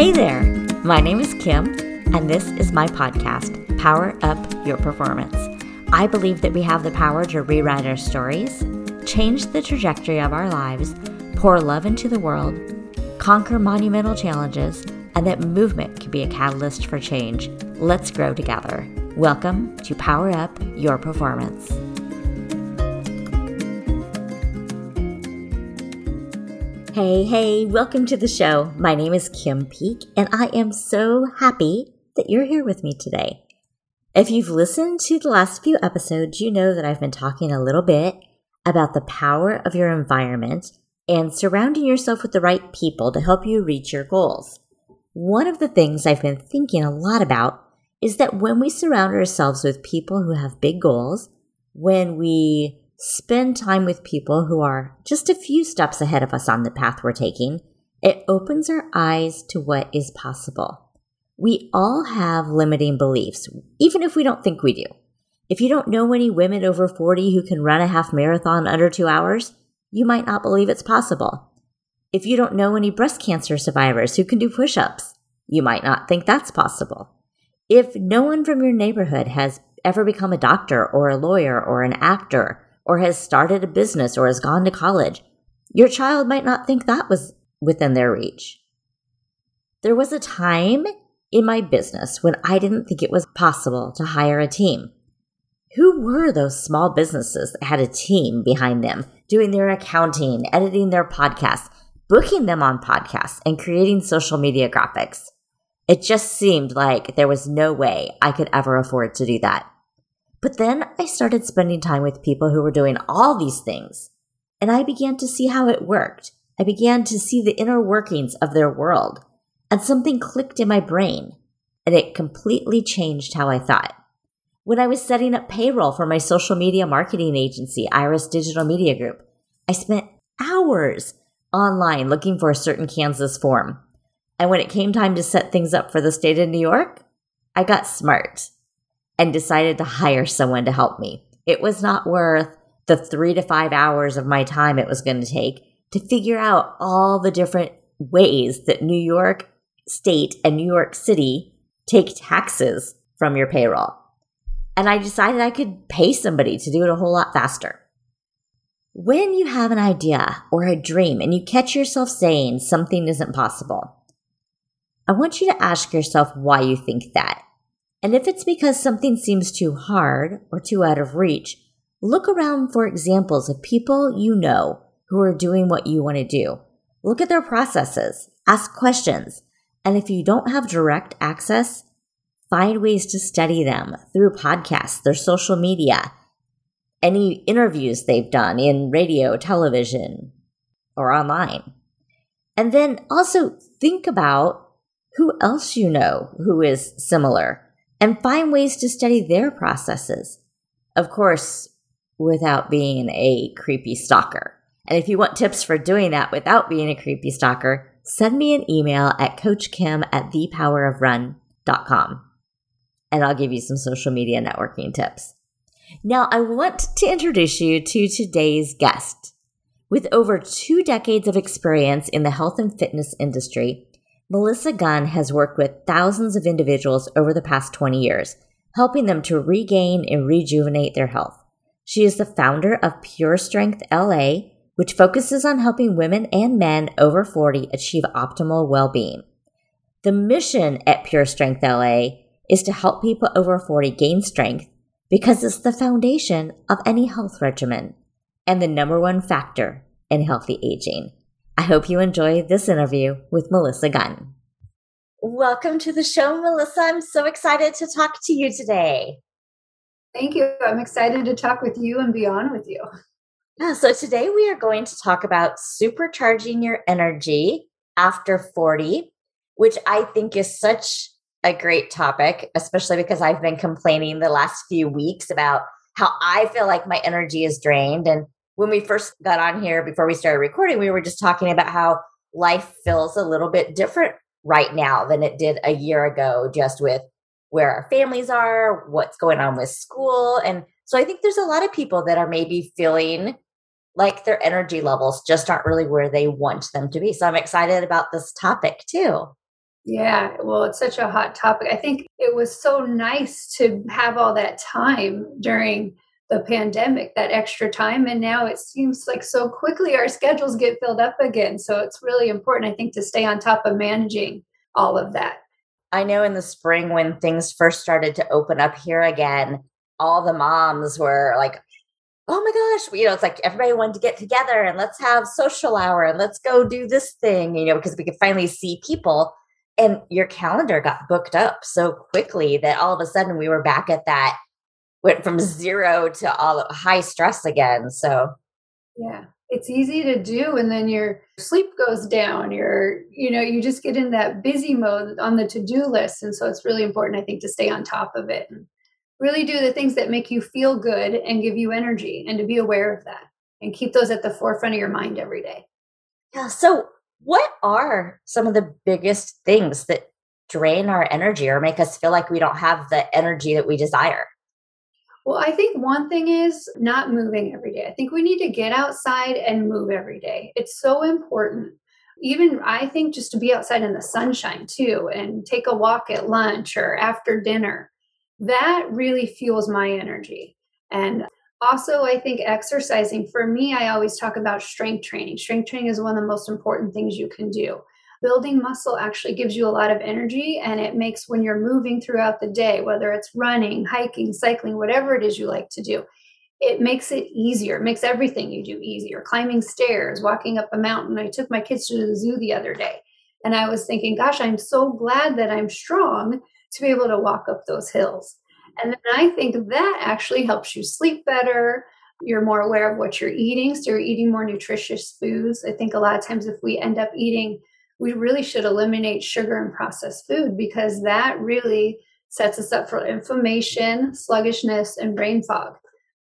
Hey there, my name is Kim, and this is my podcast, Power Up Your Performance. I believe that we have the power to rewrite our stories, change the trajectory of our lives, pour love into the world, conquer monumental challenges, and that movement can be a catalyst for change. Let's grow together. Welcome to Power Up Your Performance. Hey, hey, welcome to the show. My name is Kim Peek, and I am so happy that you're here with me today. If you've listened to the last few episodes, you know that I've been talking a little bit about the power of your environment and surrounding yourself with the right people to help you reach your goals. One of the things I've been thinking a lot about is that when we surround ourselves with people who have big goals, when we spend time with people who are just a few steps ahead of us on the path we're taking, it opens our eyes to what is possible. We all have limiting beliefs, even if we don't think we do. If you don't know any women over 40 who can run a half marathon under two hours, you might not believe it's possible. If you don't know any breast cancer survivors who can do push ups, you might not think that's possible. If no one from your neighborhood has ever become a doctor or a lawyer or an actor or has started a business or has gone to college, your child might not think that was within their reach. There was a time in my business when I didn't think it was possible to hire a team. Who were those small businesses that had a team behind them doing their accounting, editing their podcasts, booking them on podcasts, and creating social media graphics? It just seemed like there was no way I could ever afford to do that. But then I started spending time with people who were doing all these things, and I began to see how it worked. I began to see the inner workings of their world, and something clicked in my brain, and it completely changed how I thought. When I was setting up payroll for my social media marketing agency, Iris Digital Media Group, I spent hours online looking for a certain Kansas form. And when it came time to set things up for the state of New York, I got smart and decided to hire someone to help me. It was not worth the three to five hours of my time it was going to take to figure out all the different ways that New York State and New York City take taxes from your payroll. And I decided I could pay somebody to do it a whole lot faster. When you have an idea or a dream and you catch yourself saying something isn't possible, I want you to ask yourself why you think that. And if it's because something seems too hard or too out of reach, look around for examples of people you know who are doing what you want to do. Look at their processes, ask questions, and if you don't have direct access, find ways to study them through podcasts, their social media, any interviews they've done in radio, television, or online. And then also think about who else you know who is similar and find ways to study their processes. Of course, without being a creepy stalker. And if you want tips for doing that without being a creepy stalker, send me an email at coachkim at thepowerofrun.com and I'll give you some social media networking tips. Now, I want to introduce you to today's guest. With over two decades of experience in the health and fitness industry, Melissa Gunn has worked with thousands of individuals over the past 20 years, helping them to regain and rejuvenate their health. She is the founder of Pure Strength LA, which focuses on helping women and men over 40 achieve optimal well being. The mission at Pure Strength LA is to help people over 40 gain strength because it's the foundation of any health regimen and the number one factor in healthy aging. I hope you enjoy this interview with Melissa Gunn. Welcome to the show, Melissa. I'm so excited to talk to you today. Thank you. I'm excited to talk with you and be on with you. Yeah, so today we are going to talk about supercharging your energy after 40, which I think is such a great topic, especially because I've been complaining the last few weeks about how I feel like my energy is drained. And when we first got on here before we started recording, we were just talking about how life feels a little bit different right now than it did a year ago, just with where our families are, what's going on with school. And so I think there's a lot of people that are maybe feeling like their energy levels just aren't really where they want them to be. So I'm excited about this topic too. Yeah, well, it's such a hot topic. I think it was so nice to have all that time during the pandemic, that extra time. And now it seems like so quickly our schedules get filled up again. So it's really important, I think, to stay on top of managing all of that. I know in the spring when things first started to open up here again, all the moms were like, oh my gosh, you know, it's like everybody wanted to get together and let's have social hour and let's go do this thing, you know, because we could finally see people. And your calendar got booked up so quickly that all of a sudden we were back at that, went from zero to all high stress again. So, yeah, it's easy to do. And then your sleep goes down. You're, you know, you just get in that busy mode on the to do list. And so it's really important, I think, to stay on top of it. And, really do the things that make you feel good and give you energy and to be aware of that and keep those at the forefront of your mind every day. Yeah. So, what are some of the biggest things that drain our energy or make us feel like we don't have the energy that we desire? Well, I think one thing is not moving every day. I think we need to get outside and move every day. It's so important. Even I think just to be outside in the sunshine too and take a walk at lunch or after dinner that really fuels my energy. And also, I think exercising, for me, I always talk about strength training. Strength training is one of the most important things you can do. Building muscle actually gives you a lot of energy and it makes when you're moving throughout the day, whether it's running, hiking, cycling, whatever it is you like to do, it makes it easier. It makes everything you do easier. Climbing stairs, walking up a mountain. I took my kids to the zoo the other day and I was thinking, gosh, I'm so glad that I'm strong to be able to walk up those hills. And then I think that actually helps you sleep better. You're more aware of what you're eating, so you're eating more nutritious foods. I think a lot of times if we end up eating, we really should eliminate sugar and processed food because that really sets us up for inflammation, sluggishness, and brain fog.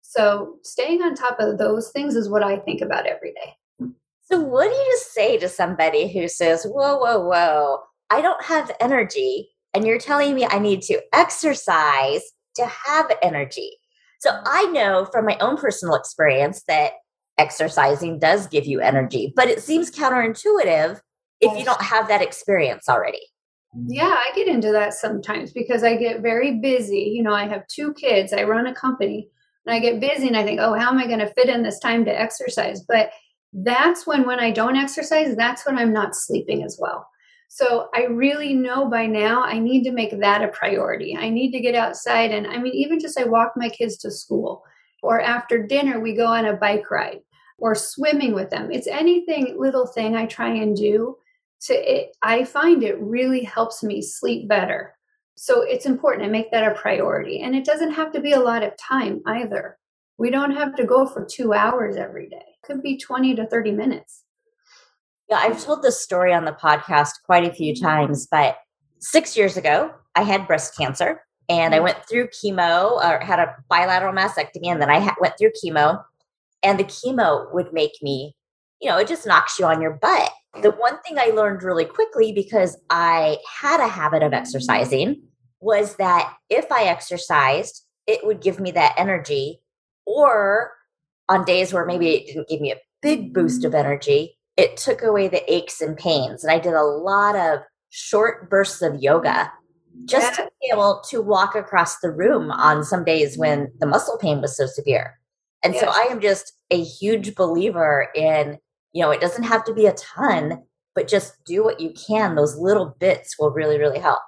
So, staying on top of those things is what I think about every day. So, what do you say to somebody who says, Whoa, whoa, whoa, I don't have energy, and you're telling me I need to exercise to have energy. So I know from my own personal experience that exercising does give you energy, but it seems counterintuitive if you don't have that experience already. Yeah, I get into that sometimes because I get very busy. You know, I have two kids, I run a company, and I get busy and I think, oh, how am I going to fit in this time to exercise? But that's when, when I don't exercise, that's when I'm not sleeping as well. So I really know by now I need to make that a priority. I need to get outside and I mean, even just I walk my kids to school or after dinner we go on a bike ride or swimming with them. It's anything little thing I try and do to it. I find it really helps me sleep better. So it's important to make that a priority. And it doesn't have to be a lot of time either. We don't have to go for two hours every day. It could be 20 to 30 minutes. Yeah, I've told this story on the podcast quite a few times, but six years ago, I had breast cancer and I mm. went through chemo or had a bilateral mastectomy, and then I ha- went through chemo. And the chemo would make me, you know, it just knocks you on your butt. The one thing I learned really quickly because I had a habit of exercising was that if I exercised, it would give me that energy. Or on days where maybe it didn't give me a big boost of energy, it took away the aches and pains. And I did a lot of short bursts of yoga just yeah. to be able to walk across the room on some days when the muscle pain was so severe. And so I am just a huge believer in, you know, it doesn't have to be a ton, but just do what you can. Those little bits will really, really help.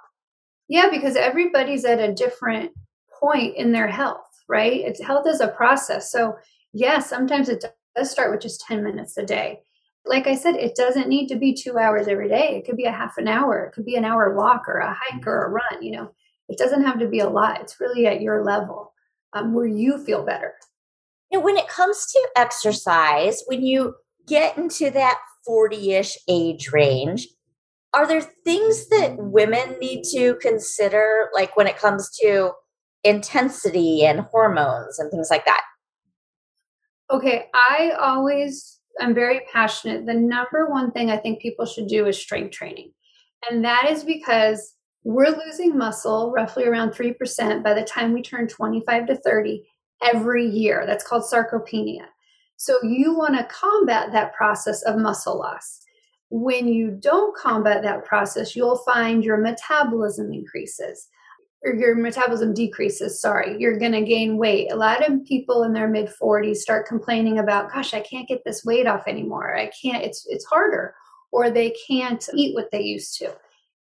Yeah, because everybody's at a different point in their health, right? It's health is a process. So, yeah, sometimes it does start with just 10 minutes a day like I said, it doesn't need to be two hours every day. It could be a half an hour. It could be an hour walk or a hike or a run. You know, it doesn't have to be a lot. It's really at your level um, where you feel better. And when it comes to exercise, when you get into that 40 ish age range, are there things that women need to consider, like when it comes to intensity and hormones and things like that? Okay, I always I'm very passionate. The number one thing I think people should do is strength training. And that is because we're losing muscle roughly around 3% by the time we turn 25 to 30 every year. That's called sarcopenia. So you want to combat that process of muscle loss. when you don't combat that process, you'll find your metabolism increases or your metabolism decreases, sorry, you're going to gain weight. A lot of people in their mid 40s start complaining about, gosh, I can't get this weight off anymore. I can't, it's it's harder or they can't eat what they used to.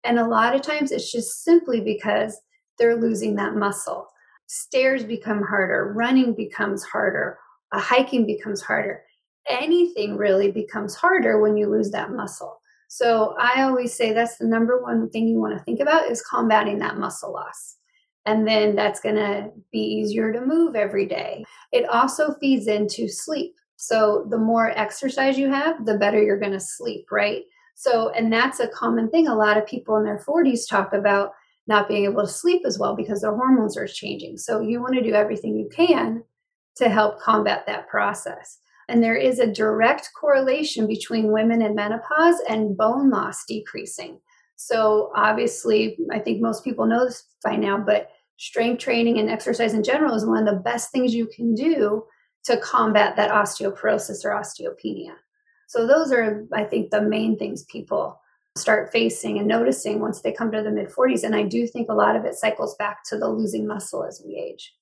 And a lot of times it's just simply because they're losing that muscle. Stairs become harder, running becomes harder, uh, hiking becomes harder. Anything really becomes harder when you lose that muscle. So I always say that's the number one thing you want to think about is combating that muscle loss. And then that's going to be easier to move every day. It also feeds into sleep. So the more exercise you have, the better you're going to sleep, right? So, and that's a common thing. A lot of people in their 40s talk about not being able to sleep as well because their hormones are changing. So you want to do everything you can to help combat that process. And there is a direct correlation between women in menopause and bone loss decreasing. So, obviously, I think most people know this by now, but strength training and exercise in general is one of the best things you can do to combat that osteoporosis or osteopenia. So, those are, I think, the main things people start facing and noticing once they come to the mid 40s. And I do think a lot of it cycles back to the losing muscle as we age.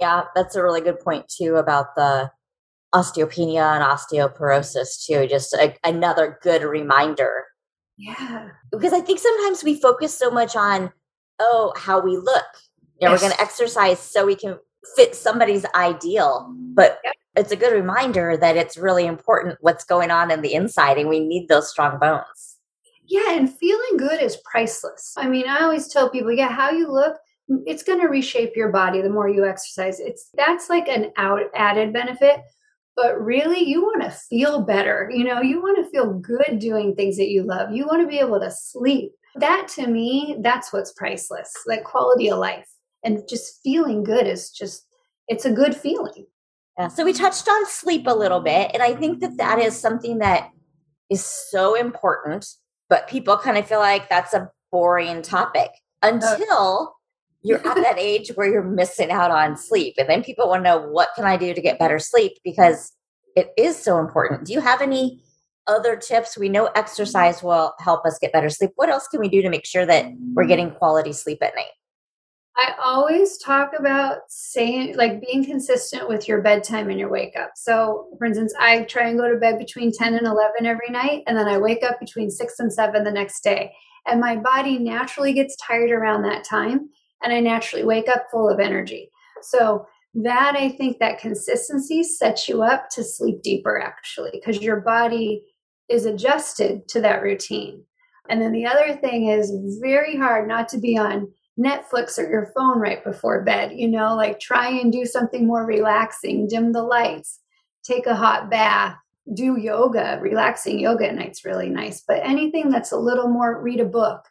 Yeah, that's a really good point, too, about the osteopenia and osteoporosis too. Just a, another good reminder. Yeah. Because I think sometimes we focus so much on, oh, how we look. You know, yes. we're going to exercise so we can fit somebody's ideal. But yep. it's a good reminder that it's really important what's going on in the inside and we need those strong bones. Yeah, and feeling good is priceless. I mean, I always tell people, yeah, how you look, it's going to reshape your body the more you exercise. It's that's like an out added benefit but really you want to feel better. You know you want to feel good doing things that you love. You want to be able to sleep. That to me that's what's priceless like quality of life. And just feeling good is just it's a good feeling. Yeah so we touched on sleep a little bit and i think that that is something that is so important but people kind of feel like that's a boring topic. Uh, Until you're at that age where you're missing out on sleep. And then people want to know what can I do to get better sleep because it is so important. Do you have any other tips? We know exercise will help us get better sleep. What else can we do to make sure that we're getting quality sleep at night? I always talk about saying, like, being consistent with your bedtime and your wake up. So, for instance, I try and go to bed between 10 and 11 every night, and then I wake up between 6 and 7 the next day. And my body naturally gets tired around that time and I naturally wake up full of energy. So that I think that consistency sets you up to sleep deeper actually because your body is adjusted to that routine. And then the other thing is very hard not to be on Netflix or your phone right before bed, you know, like try and do something more relaxing, dim the lights, take a hot bath, do yoga, relaxing yoga at night's really nice. But anything that's a little more read a book,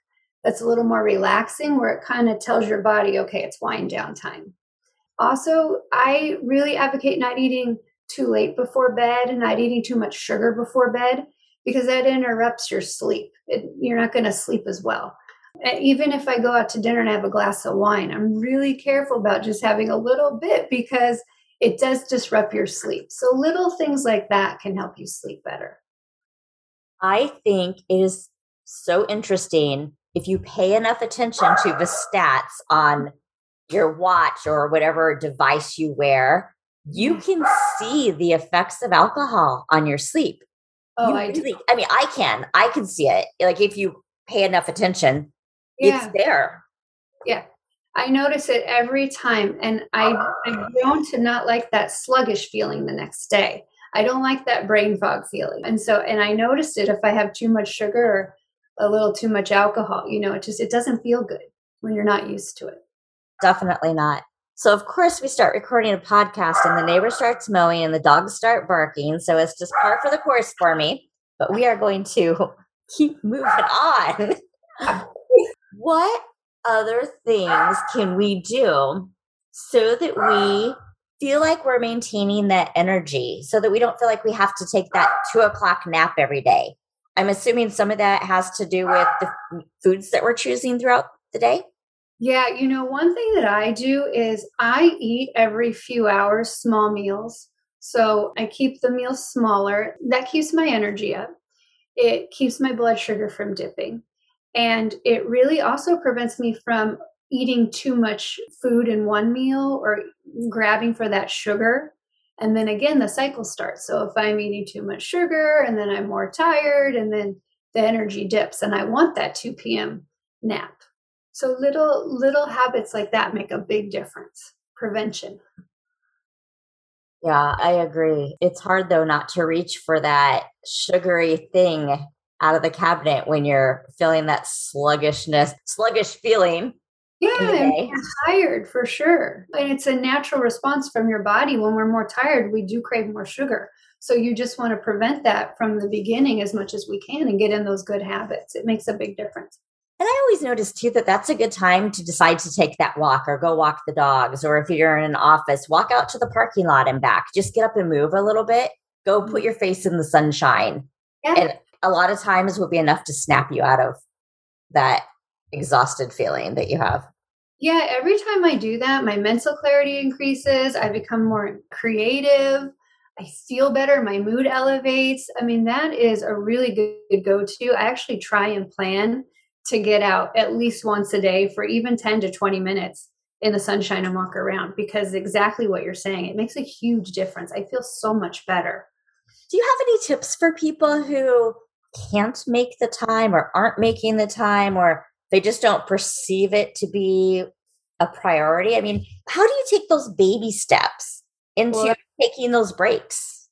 that's a little more relaxing where it kind of tells your body, okay, it's wind down time. Also, I really advocate not eating too late before bed and not eating too much sugar before bed because that interrupts your sleep. It, you're not going to sleep as well. Even if I go out to dinner and have a glass of wine, I'm really careful about just having a little bit because it does disrupt your sleep. So, little things like that can help you sleep better. I think it is so interesting if you pay enough attention to the stats on your watch or whatever device you wear, you mm. can see the effects of alcohol on your sleep. Oh, you I really, I mean, I can, I can see it. Like if you pay enough attention, yeah. it's there. Yeah. I notice it every time. And I, I don't to not like that sluggish feeling the next day. I don't like that brain fog feeling. And so, and I noticed it if I have too much sugar a little too much alcohol. You know, it just it doesn't feel good when you're not used to it. Definitely not. So of course we start recording a podcast and the neighbor starts mowing and the dogs start barking. So it's just par for the course for me. But we are going to keep moving on. what other things can we do so that we feel like we're maintaining that energy so that we don't feel like we have to take that two o'clock nap every day I'm assuming some of that has to do with the foods that we're choosing throughout the day. Yeah, you know, one thing that I do is I eat every few hours small meals. So I keep the meals smaller. That keeps my energy up. it keeps my blood sugar from dipping. And it really also prevents me from eating too much food in one meal or grabbing for that sugar. And then again, the cycle starts. So if I'm eating too much sugar and then I'm more tired and then the energy dips and I want that 2 p.m. nap. So little little habits like that make a big difference. Prevention. Yeah, I agree. It's hard though not to reach for that sugary thing out of the cabinet when you're feeling that sluggishness, sluggish feeling. Yeah, tired for sure. And it's a natural response from your body. When we're more tired, we do crave more sugar. So you just want to prevent that from the beginning as much as we can and get in those good habits. It makes a big difference. And I always notice too that that's a good time to decide to take that walk or go walk the dogs. Or if you're in an office, walk out to the parking lot and back. Just get up and move a little bit. Go put mm-hmm. your face in the sunshine. Yeah. And a lot of times will be enough to snap you out of that exhausted feeling that you have. Yeah, every time I do that, my mental clarity increases. I become more creative. I feel better. My mood elevates. I mean, that is a really good go to. I actually try and plan to get out at least once a day for even 10 to 20 minutes in the sunshine and walk around because exactly what you're saying, it makes a huge difference. I feel so much better. Do you have any tips for people who can't make the time or aren't making the time or they just don't perceive it to be a priority? I mean, how do you take those baby steps into well, taking those breaks?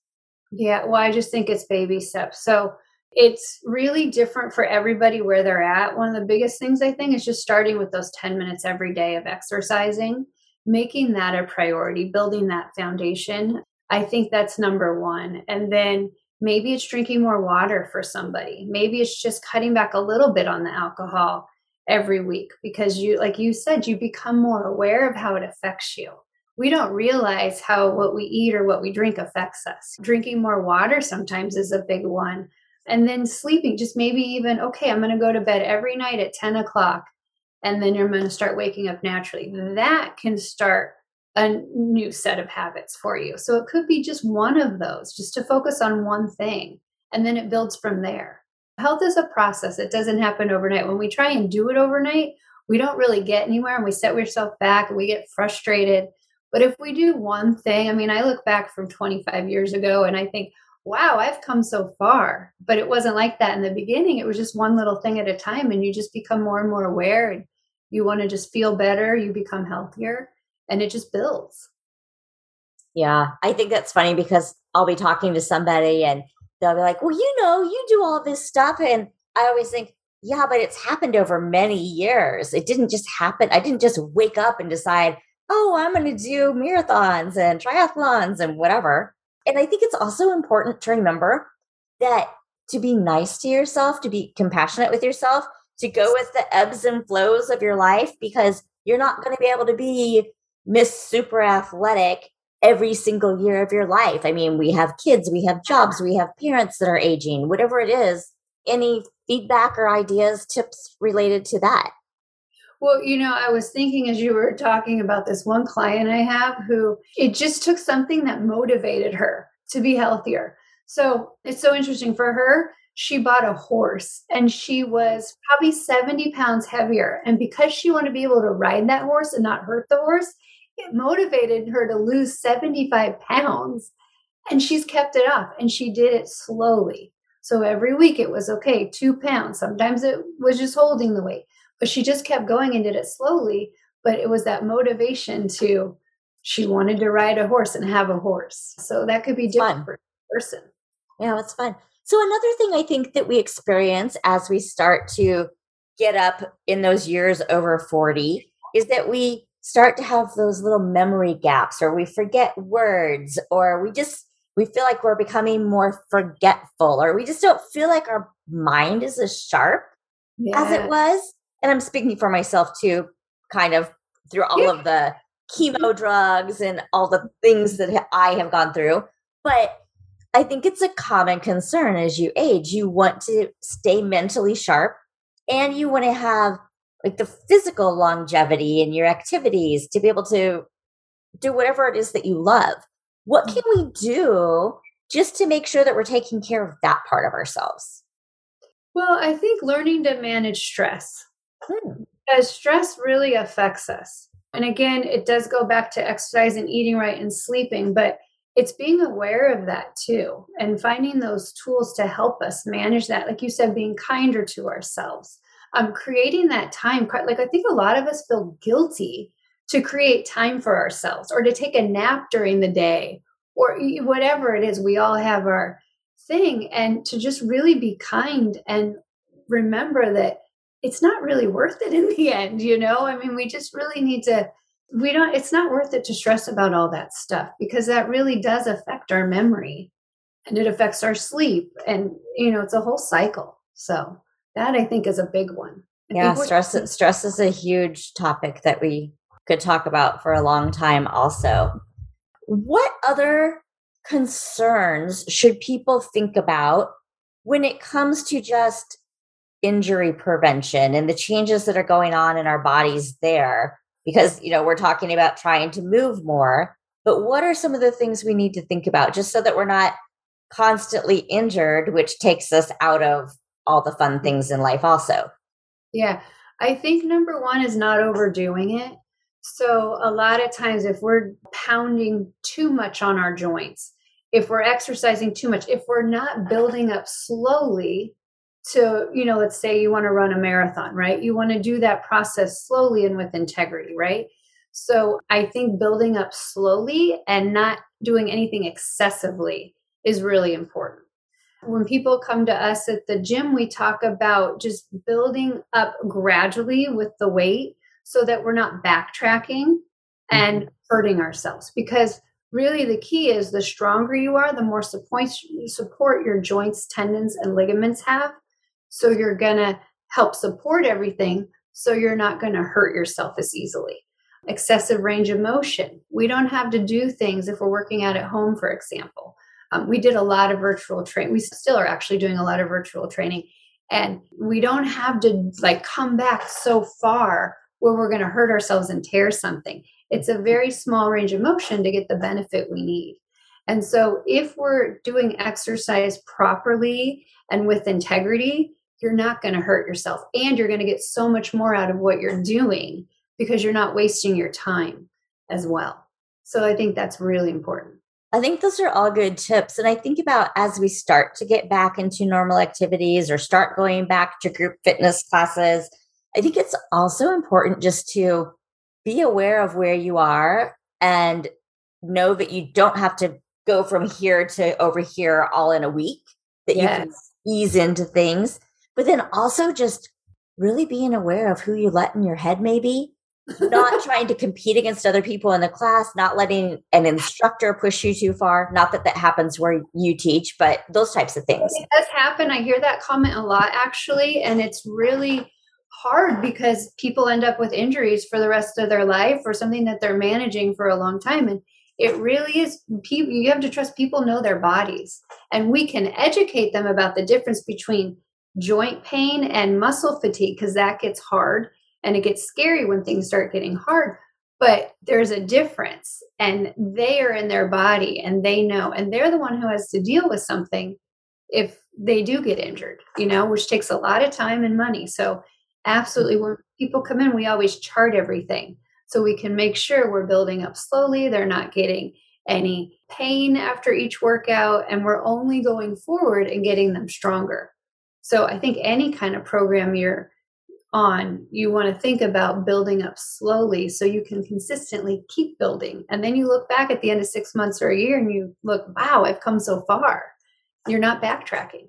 Yeah, well, I just think it's baby steps. So, it's really different for everybody where they're at. One of the biggest things I think is just starting with those 10 minutes every day of exercising, making that a priority, building that foundation. I think that's number one. And then maybe it's drinking more water for somebody. Maybe it's just cutting back a little bit on the alcohol every week because you, like you said, you become more aware of how it affects you. We don't realize how what we eat or what we drink affects us. Drinking more water sometimes is a big one and then sleeping just maybe even okay i'm going to go to bed every night at 10 o'clock and then you're going to start waking up naturally that can start a new set of habits for you so it could be just one of those just to focus on one thing and then it builds from there health is a process it doesn't happen overnight when we try and do it overnight we don't really get anywhere and we set ourselves back and we get frustrated but if we do one thing i mean i look back from 25 years ago and i think wow, I've come so far. But it wasn't like that in the beginning. It was just one little thing at a time. And you just become more and more aware and you want to just feel better. You become healthier and it just builds. Yeah. I think that's funny because I'll be talking to somebody and they'll be like, well, you know, you do all this stuff. And I always think, yeah, but it's happened over many years. It didn't just happen. I didn't just wake up and decide, oh, I'm going to do marathons and triathlons and whatever. And I think it's also important to remember that to be nice to yourself, to be compassionate with yourself, to go with the ebbs and flows of your life because you're not going to be able to be Miss Super Athletic every single year of your life. I mean, we have kids, we have jobs, we have parents that are aging, whatever it is. Any feedback or ideas, tips related to that? Well, you know, I was thinking as you were talking about this one client I have who it just took something that motivated her to be healthier. So it's so interesting for her. She bought a horse and she was probably 70 pounds heavier. And because she wanted to be able to ride that horse and not hurt the horse, it motivated her to lose 75 pounds. And she's kept it off and she did it slowly. So every week it was okay, two pounds. Sometimes it was just holding the weight but she just kept going and did it slowly but it was that motivation to she wanted to ride a horse and have a horse so that could be different fun. for a person yeah it's fun so another thing i think that we experience as we start to get up in those years over 40 is that we start to have those little memory gaps or we forget words or we just we feel like we're becoming more forgetful or we just don't feel like our mind is as sharp yeah. as it was and I'm speaking for myself too, kind of through all of the chemo drugs and all the things that I have gone through. But I think it's a common concern as you age. You want to stay mentally sharp and you want to have like the physical longevity in your activities to be able to do whatever it is that you love. What can we do just to make sure that we're taking care of that part of ourselves? Well, I think learning to manage stress. Hmm. As stress really affects us. And again, it does go back to exercise and eating right and sleeping, but it's being aware of that too and finding those tools to help us manage that. Like you said, being kinder to ourselves, um, creating that time. Like I think a lot of us feel guilty to create time for ourselves or to take a nap during the day or whatever it is. We all have our thing and to just really be kind and remember that it's not really worth it in the end, you know? I mean, we just really need to we don't it's not worth it to stress about all that stuff because that really does affect our memory and it affects our sleep and you know, it's a whole cycle. So, that I think is a big one. I yeah, stress stress is a huge topic that we could talk about for a long time also. What other concerns should people think about when it comes to just injury prevention and the changes that are going on in our bodies there because you know we're talking about trying to move more but what are some of the things we need to think about just so that we're not constantly injured which takes us out of all the fun things in life also yeah i think number one is not overdoing it so a lot of times if we're pounding too much on our joints if we're exercising too much, if we're not building up slowly to, you know, let's say you want to run a marathon, right? You want to do that process slowly and with integrity, right? So I think building up slowly and not doing anything excessively is really important. When people come to us at the gym, we talk about just building up gradually with the weight so that we're not backtracking and mm-hmm. hurting ourselves because really the key is the stronger you are, the more support your joints, tendons, and ligaments have. So you're going to help support everything so you're not going to hurt yourself as easily. Excessive range of motion. We don't have to do things if we're working out at home, for example. Um, we did a lot of virtual training. We still are actually doing a lot of virtual training. And we don't have to like come back so far where we're going to hurt ourselves and tear something. It's a very small range of motion to get the benefit we need. And so, if we're doing exercise properly and with integrity, you're not going to hurt yourself and you're going to get so much more out of what you're doing because you're not wasting your time as well. So, I think that's really important. I think those are all good tips. And I think about as we start to get back into normal activities or start going back to group fitness classes, I think it's also important just to be aware of where you are and know that you don't have to go from here to over here all in a week, that yes. you can ease into things. But then also just really being aware of who you let in your head, maybe. Not trying to compete against other people in the class, not letting an instructor push you too far. Not that that happens where you teach, but those types of things. It does happen. I hear that comment a lot, actually. And it's really hard because people end up with injuries for the rest of their life or something that they're managing for a long time and it really is you have to trust people know their bodies and we can educate them about the difference between joint pain and muscle fatigue because that gets hard and it gets scary when things start getting hard but there's a difference and they are in their body and they know and they're the one who has to deal with something if they do get injured you know which takes a lot of time and money so Absolutely. When people come in, we always chart everything so we can make sure we're building up slowly. They're not getting any pain after each workout, and we're only going forward and getting them stronger. So I think any kind of program you're on, you want to think about building up slowly so you can consistently keep building. And then you look back at the end of six months or a year and you look, wow, I've come so far. You're not backtracking.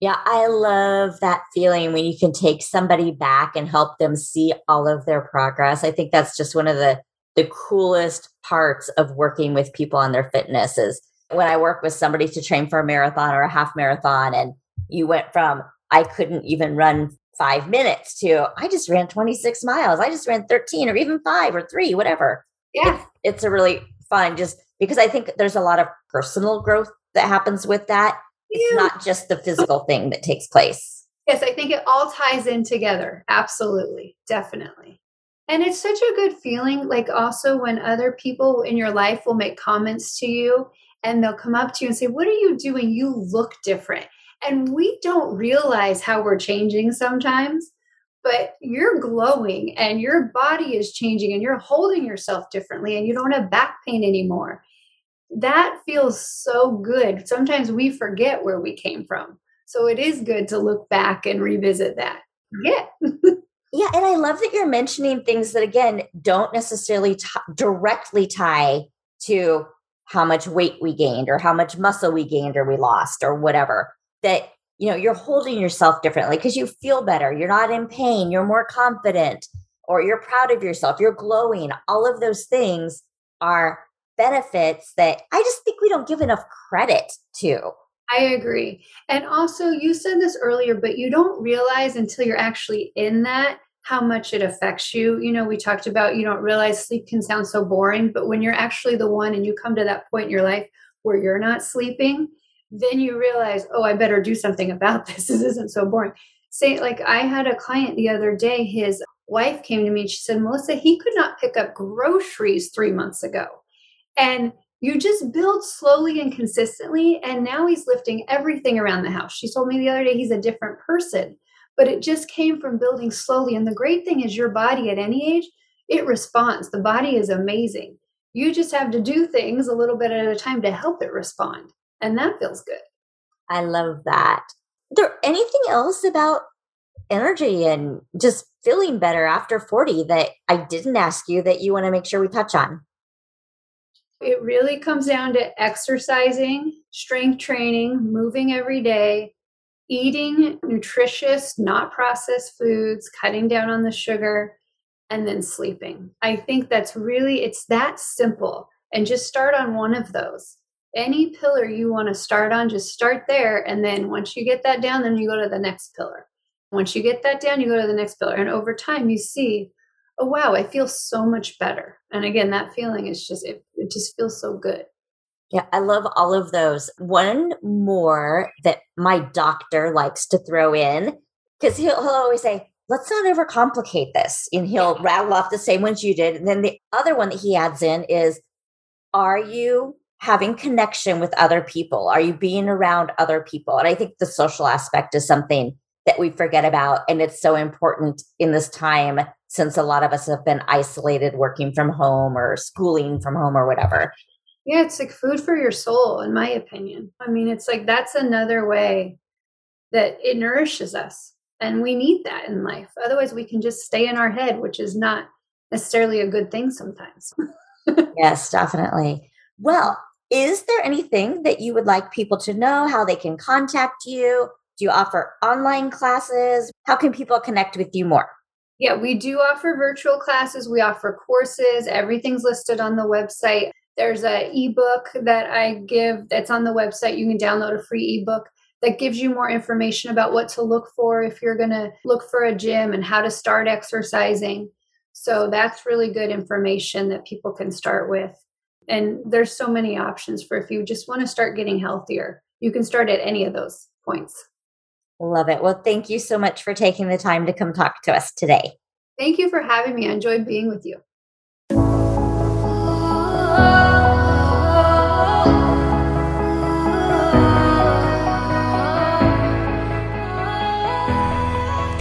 Yeah, I love that feeling when you can take somebody back and help them see all of their progress. I think that's just one of the the coolest parts of working with people on their fitness is when I work with somebody to train for a marathon or a half marathon and you went from I couldn't even run 5 minutes to I just ran 26 miles. I just ran 13 or even 5 or 3, whatever. Yeah. It's, it's a really fun just because I think there's a lot of personal growth that happens with that it's not just the physical thing that takes place. Yes, I think it all ties in together. Absolutely. Definitely. And it's such a good feeling, like also when other people in your life will make comments to you and they'll come up to you and say, What are you doing? You look different. And we don't realize how we're changing sometimes, but you're glowing and your body is changing and you're holding yourself differently and you don't have back pain anymore. That feels so good. Sometimes we forget where we came from. So it is good to look back and revisit that. Yeah. yeah. And I love that you're mentioning things that, again, don't necessarily t- directly tie to how much weight we gained or how much muscle we gained or we lost or whatever. That, you know, you're holding yourself differently because you feel better. You're not in pain. You're more confident or you're proud of yourself. You're glowing. All of those things are benefits that I just think we don't give enough credit to. I agree. And also, you said this earlier, but you don't realize until you're actually in that how much it affects you. You know, we talked about you don't realize sleep can sound so boring, but when you're actually the one and you come to that point in your life where you're not sleeping, then you realize, oh, I better do something about this. This isn't so boring. Say, like, I had a client the other day, his wife came to me and she said, Melissa, he could not pick up groceries three months ago. And you just build slowly and consistently. And now he's lifting everything around the house. She told me the other day he's a different person, but it just came from building slowly. And the great thing is, your body at any age, it responds. The body is amazing. You just have to do things a little bit at a time to help it respond. And that feels good. I love that. There anything else about energy and just feeling better after 40 that I didn't ask you that you want to make sure we touch on? It really comes down to exercising, strength training, moving every day, eating nutritious, not processed foods, cutting down on the sugar, and then sleeping. I think that's really it's that simple and just start on one of those. Any pillar you want to start on, just start there and then once you get that down then you go to the next pillar. Once you get that down, you go to the next pillar and over time you see oh wow i feel so much better and again that feeling is just it, it just feels so good yeah, I love all of those. One more that my doctor likes to throw in because he'll, he'll always say, let's not overcomplicate this. And he'll rattle off the same ones you did. And then the other one that he adds in is, are you having connection with other people? Are you being around other people? And I think the social aspect is something that we forget about. And it's so important in this time since a lot of us have been isolated working from home or schooling from home or whatever. Yeah, it's like food for your soul, in my opinion. I mean, it's like that's another way that it nourishes us. And we need that in life. Otherwise, we can just stay in our head, which is not necessarily a good thing sometimes. yes, definitely. Well, is there anything that you would like people to know, how they can contact you? Do you offer online classes? How can people connect with you more? Yeah, we do offer virtual classes. We offer courses. Everything's listed on the website. There's a ebook that I give that's on the website. You can download a free ebook that gives you more information about what to look for if you're going to look for a gym and how to start exercising. So that's really good information that people can start with. And there's so many options for if you just want to start getting healthier. You can start at any of those points. Love it. Well, thank you so much for taking the time to come talk to us today. Thank you for having me. I enjoyed being with you.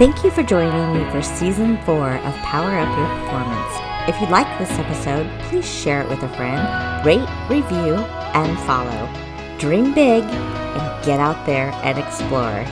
Thank you for joining me for season four of Power Up Your Performance. If you like this episode, please share it with a friend, rate, review, and follow. Dream big and get out there and explore.